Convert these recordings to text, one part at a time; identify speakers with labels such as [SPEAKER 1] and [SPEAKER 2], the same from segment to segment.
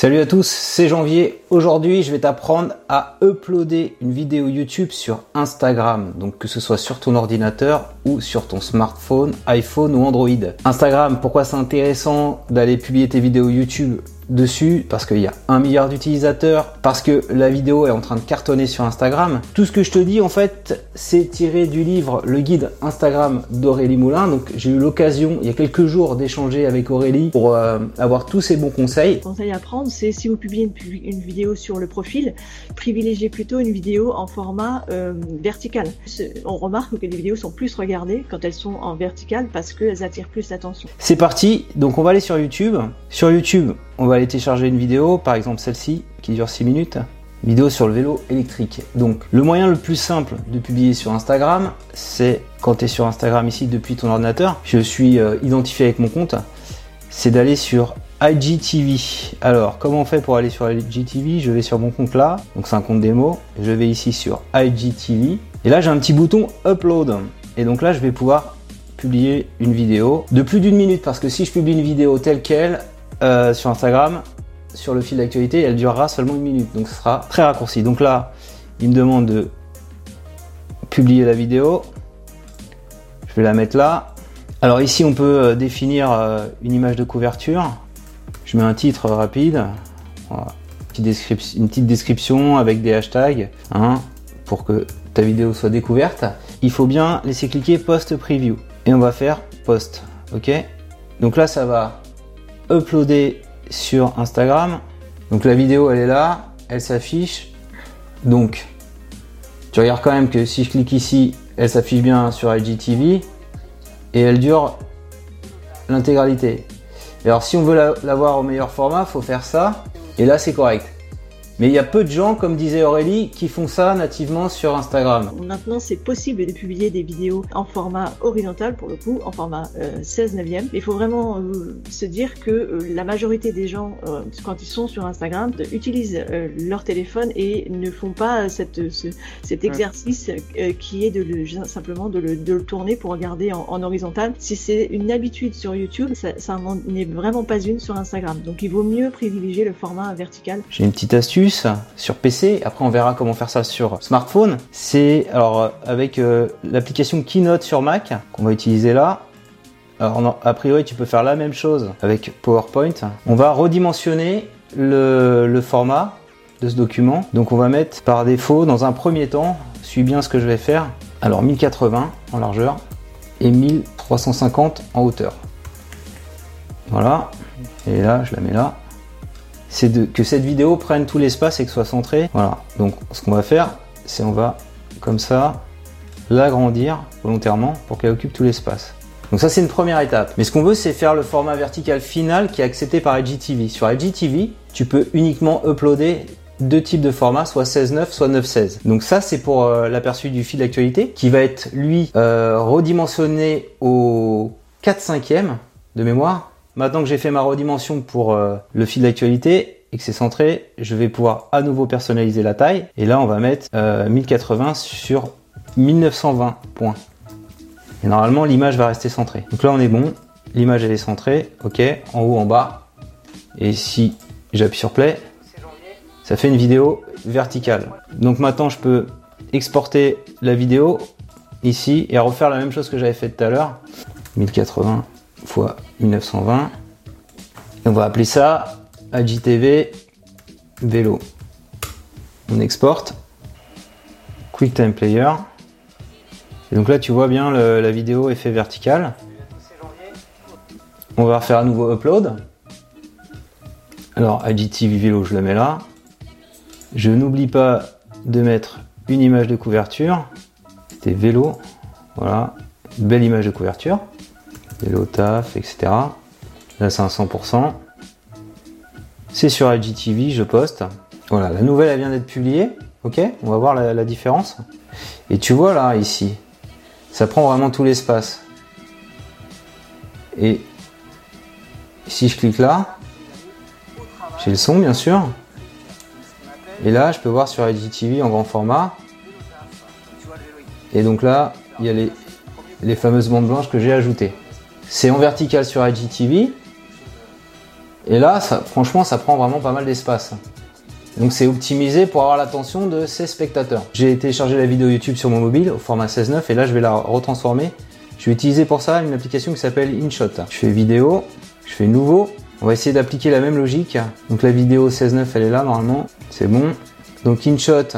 [SPEAKER 1] Salut à tous, c'est Janvier. Aujourd'hui, je vais t'apprendre à uploader une vidéo YouTube sur Instagram. Donc que ce soit sur ton ordinateur ou sur ton smartphone, iPhone ou Android. Instagram, pourquoi c'est intéressant d'aller publier tes vidéos YouTube dessus parce qu'il y a un milliard d'utilisateurs, parce que la vidéo est en train de cartonner sur Instagram. Tout ce que je te dis en fait, c'est tiré du livre Le guide Instagram d'Aurélie Moulin. Donc j'ai eu l'occasion il y a quelques jours d'échanger avec Aurélie pour euh, avoir tous ces bons conseils.
[SPEAKER 2] Le conseil à prendre, c'est si vous publiez une, vidéo sur le profil, privilégiez plutôt une vidéo en format euh, vertical. On remarque que les vidéos sont plus regardées quand elles sont en vertical parce qu'elles attirent plus l'attention.
[SPEAKER 1] C'est parti, donc on va aller sur YouTube. Sur YouTube, on va aller télécharger une vidéo, par exemple celle-ci, qui dure 6 minutes. Vidéo sur le vélo électrique. Donc, le moyen le plus simple de publier sur Instagram, c'est quand tu es sur Instagram ici depuis ton ordinateur, je suis euh, identifié avec mon compte, c'est d'aller sur IGTV. Alors, comment on fait pour aller sur IGTV Je vais sur mon compte là, donc c'est un compte démo. Je vais ici sur IGTV. Et là, j'ai un petit bouton Upload. Et donc là, je vais pouvoir publier une vidéo de plus d'une minute parce que si je publie une vidéo telle qu'elle, euh, sur Instagram, sur le fil d'actualité, elle durera seulement une minute. Donc ce sera très raccourci. Donc là, il me demande de publier la vidéo. Je vais la mettre là. Alors ici, on peut euh, définir euh, une image de couverture. Je mets un titre rapide. Une petite description avec des hashtags hein, pour que ta vidéo soit découverte. Il faut bien laisser cliquer post preview. Et on va faire post. Ok? Donc là, ça va uploader sur Instagram. Donc la vidéo elle est là, elle s'affiche. Donc tu regardes quand même que si je clique ici, elle s'affiche bien sur IGTV et elle dure l'intégralité. Alors si on veut la, la voir au meilleur format, faut faire ça et là c'est correct. Mais il y a peu de gens, comme disait Aurélie, qui font ça nativement sur Instagram.
[SPEAKER 2] Maintenant, c'est possible de publier des vidéos en format horizontal, pour le coup, en format 16 euh, neuvième. Il faut vraiment euh, se dire que euh, la majorité des gens, quand ils sont sur Instagram, utilisent leur téléphone et ne font pas cette, cet exercice qui est de le, simplement de le, de le, tourner pour regarder en, horizontal. Si c'est une habitude sur YouTube, ça, ça n'est vraiment pas une sur Instagram. Donc il vaut mieux privilégier le format vertical.
[SPEAKER 1] J'ai une petite astuce sur PC. Après, on verra comment faire ça sur smartphone. C'est alors avec euh, l'application Keynote sur Mac qu'on va utiliser là. Alors, a priori, tu peux faire la même chose avec PowerPoint. On va redimensionner le, le format de ce document. Donc, on va mettre par défaut, dans un premier temps, suis bien ce que je vais faire. Alors, 1080 en largeur et 1350 en hauteur. Voilà. Et là, je la mets là c'est que cette vidéo prenne tout l'espace et que soit centrée. Voilà, donc ce qu'on va faire, c'est on va comme ça l'agrandir volontairement pour qu'elle occupe tout l'espace. Donc ça c'est une première étape. Mais ce qu'on veut c'est faire le format vertical final qui est accepté par IGTV. Sur IGTV, tu peux uniquement uploader deux types de formats, soit 16.9, soit 9.16. Donc ça c'est pour euh, l'aperçu du fil d'actualité qui va être lui euh, redimensionné au 4 5 e de mémoire Maintenant que j'ai fait ma redimension pour euh, le fil d'actualité et que c'est centré, je vais pouvoir à nouveau personnaliser la taille. Et là, on va mettre 1080 euh, sur 1920 points. Et normalement, l'image va rester centrée. Donc là, on est bon. L'image, elle est centrée. OK. En haut, en bas. Et si j'appuie sur play, ça fait une vidéo verticale. Donc maintenant, je peux exporter la vidéo ici et refaire la même chose que j'avais fait tout à l'heure. 1080 fois 1920. Et on va appeler ça AGTV vélo. On exporte. QuickTime Player. Et donc là, tu vois bien la vidéo effet vertical. On va faire un nouveau upload. Alors, IGTV vélo, je le mets là. Je n'oublie pas de mettre une image de couverture. C'était vélo. Voilà. Belle image de couverture vélo taf, etc. Là, c'est un 100%. C'est sur IGTV, je poste. Voilà, la nouvelle, elle vient d'être publiée. Ok, on va voir la, différence. Et tu vois là, ici, ça prend vraiment tout l'espace. Et si je clique là, j'ai le son bien sûr. Et là, je peux voir sur IGTV en grand format. Et donc là, il y a les, les fameuses bandes blanches que j'ai ajoutées. C'est en vertical sur IGTV. Et là, franchement, ça prend vraiment pas mal d'espace. Donc c'est optimisé pour avoir l'attention de ses spectateurs. J'ai téléchargé la vidéo YouTube sur mon mobile au format 16.9 et là je vais la retransformer. Je vais utiliser pour ça une application qui s'appelle InShot. Je fais vidéo, je fais nouveau. On va essayer d'appliquer la même logique. Donc la vidéo 16.9 elle est là normalement, c'est bon. Donc InShot,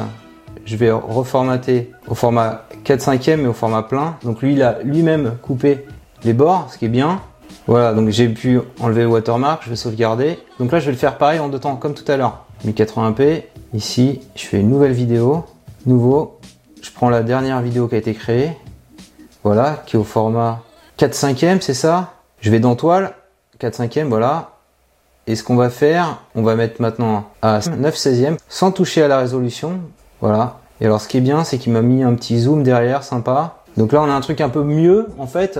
[SPEAKER 1] je vais reformater au format 4 5 mais au format plein. Donc lui il a lui-même coupé les bords, ce qui est bien. Voilà, donc j'ai pu enlever le watermark, je vais sauvegarder. Donc là je vais le faire pareil en deux temps, comme tout à l'heure. 1080p. Ici, je fais une nouvelle vidéo. Nouveau. Je prends la dernière vidéo qui a été créée. Voilà, qui est au format 4 5 c'est ça? Je vais dans toile. 4 5 voilà. Et ce qu'on va faire, on va mettre maintenant à 9 16 sans toucher à la résolution. Voilà. Et alors ce qui est bien, c'est qu'il m'a mis un petit zoom derrière, sympa. Donc là, on a un truc un peu mieux, en fait,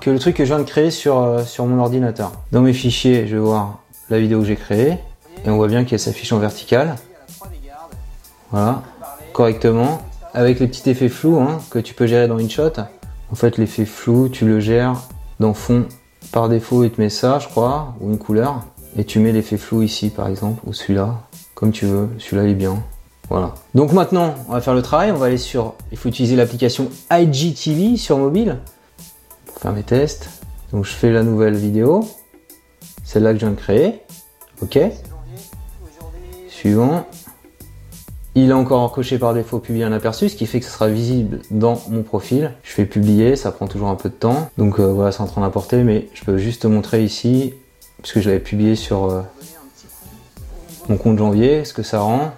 [SPEAKER 1] que le truc que je viens de créer sur, euh, sur mon ordinateur. Dans mes fichiers, je vais voir la vidéo que j'ai créée et on voit bien qu'elle s'affiche en verticale. Voilà, correctement, avec les petits effets flous hein, que tu peux gérer dans InShot. En fait, l'effet flou, tu le gères dans fond par défaut, il te met ça, je crois, ou une couleur, et tu mets l'effet flou ici, par exemple, ou celui-là, comme tu veux. Celui-là, il est bien. Voilà. Donc maintenant, on va faire le travail. On va aller sur. Il faut utiliser l'application IGTV sur mobile faire mes tests. Donc je fais la nouvelle vidéo, celle-là que je viens de créer. Ok. Suivant. Il est encore coché par défaut publier un aperçu, ce qui fait que ce sera visible dans mon profil. Je fais publier, ça prend toujours un peu de temps. Donc euh, voilà, c'est en train d'apporter, mais je peux juste te montrer ici, puisque je l'avais publié sur euh, mon compte janvier, ce que ça rend.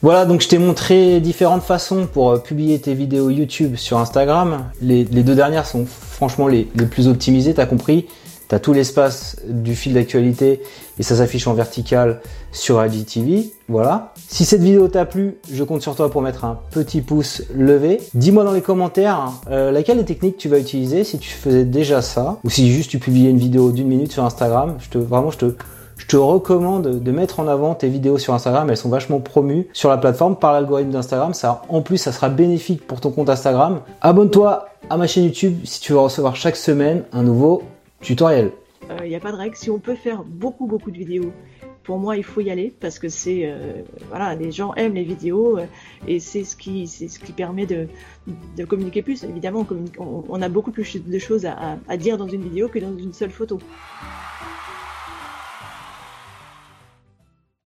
[SPEAKER 1] Voilà, donc je t'ai montré différentes façons pour euh, publier tes vidéos YouTube sur Instagram. Les, deux dernières sont franchement les, plus optimisées, t'as compris tu as tout l'espace du fil d'actualité et ça s'affiche en vertical sur IGTV. Voilà. Si cette vidéo t'a plu, je compte sur toi pour mettre un petit pouce levé. Dis-moi dans les commentaires euh, laquelle des techniques tu vas utiliser si tu faisais déjà ça ou si juste tu publiais une vidéo d'une minute sur Instagram. Vraiment, je te, je te recommande de mettre en avant tes vidéos sur Instagram. Elles sont vachement promues sur la plateforme par l'algorithme d'Instagram. Ça, en plus, ça sera bénéfique pour ton compte Instagram. Abonne-toi à ma chaîne YouTube si tu veux recevoir chaque semaine un nouveau tutoriel.
[SPEAKER 2] Il euh, n'y a pas de règle. Si on peut faire beaucoup, beaucoup de vidéos, pour moi, il faut y aller parce que c'est euh, voilà, les gens aiment les vidéos euh, et c'est ce qui c'est ce qui permet de, communiquer plus. Évidemment, on, a beaucoup plus de choses à dire dans une vidéo que dans une seule photo.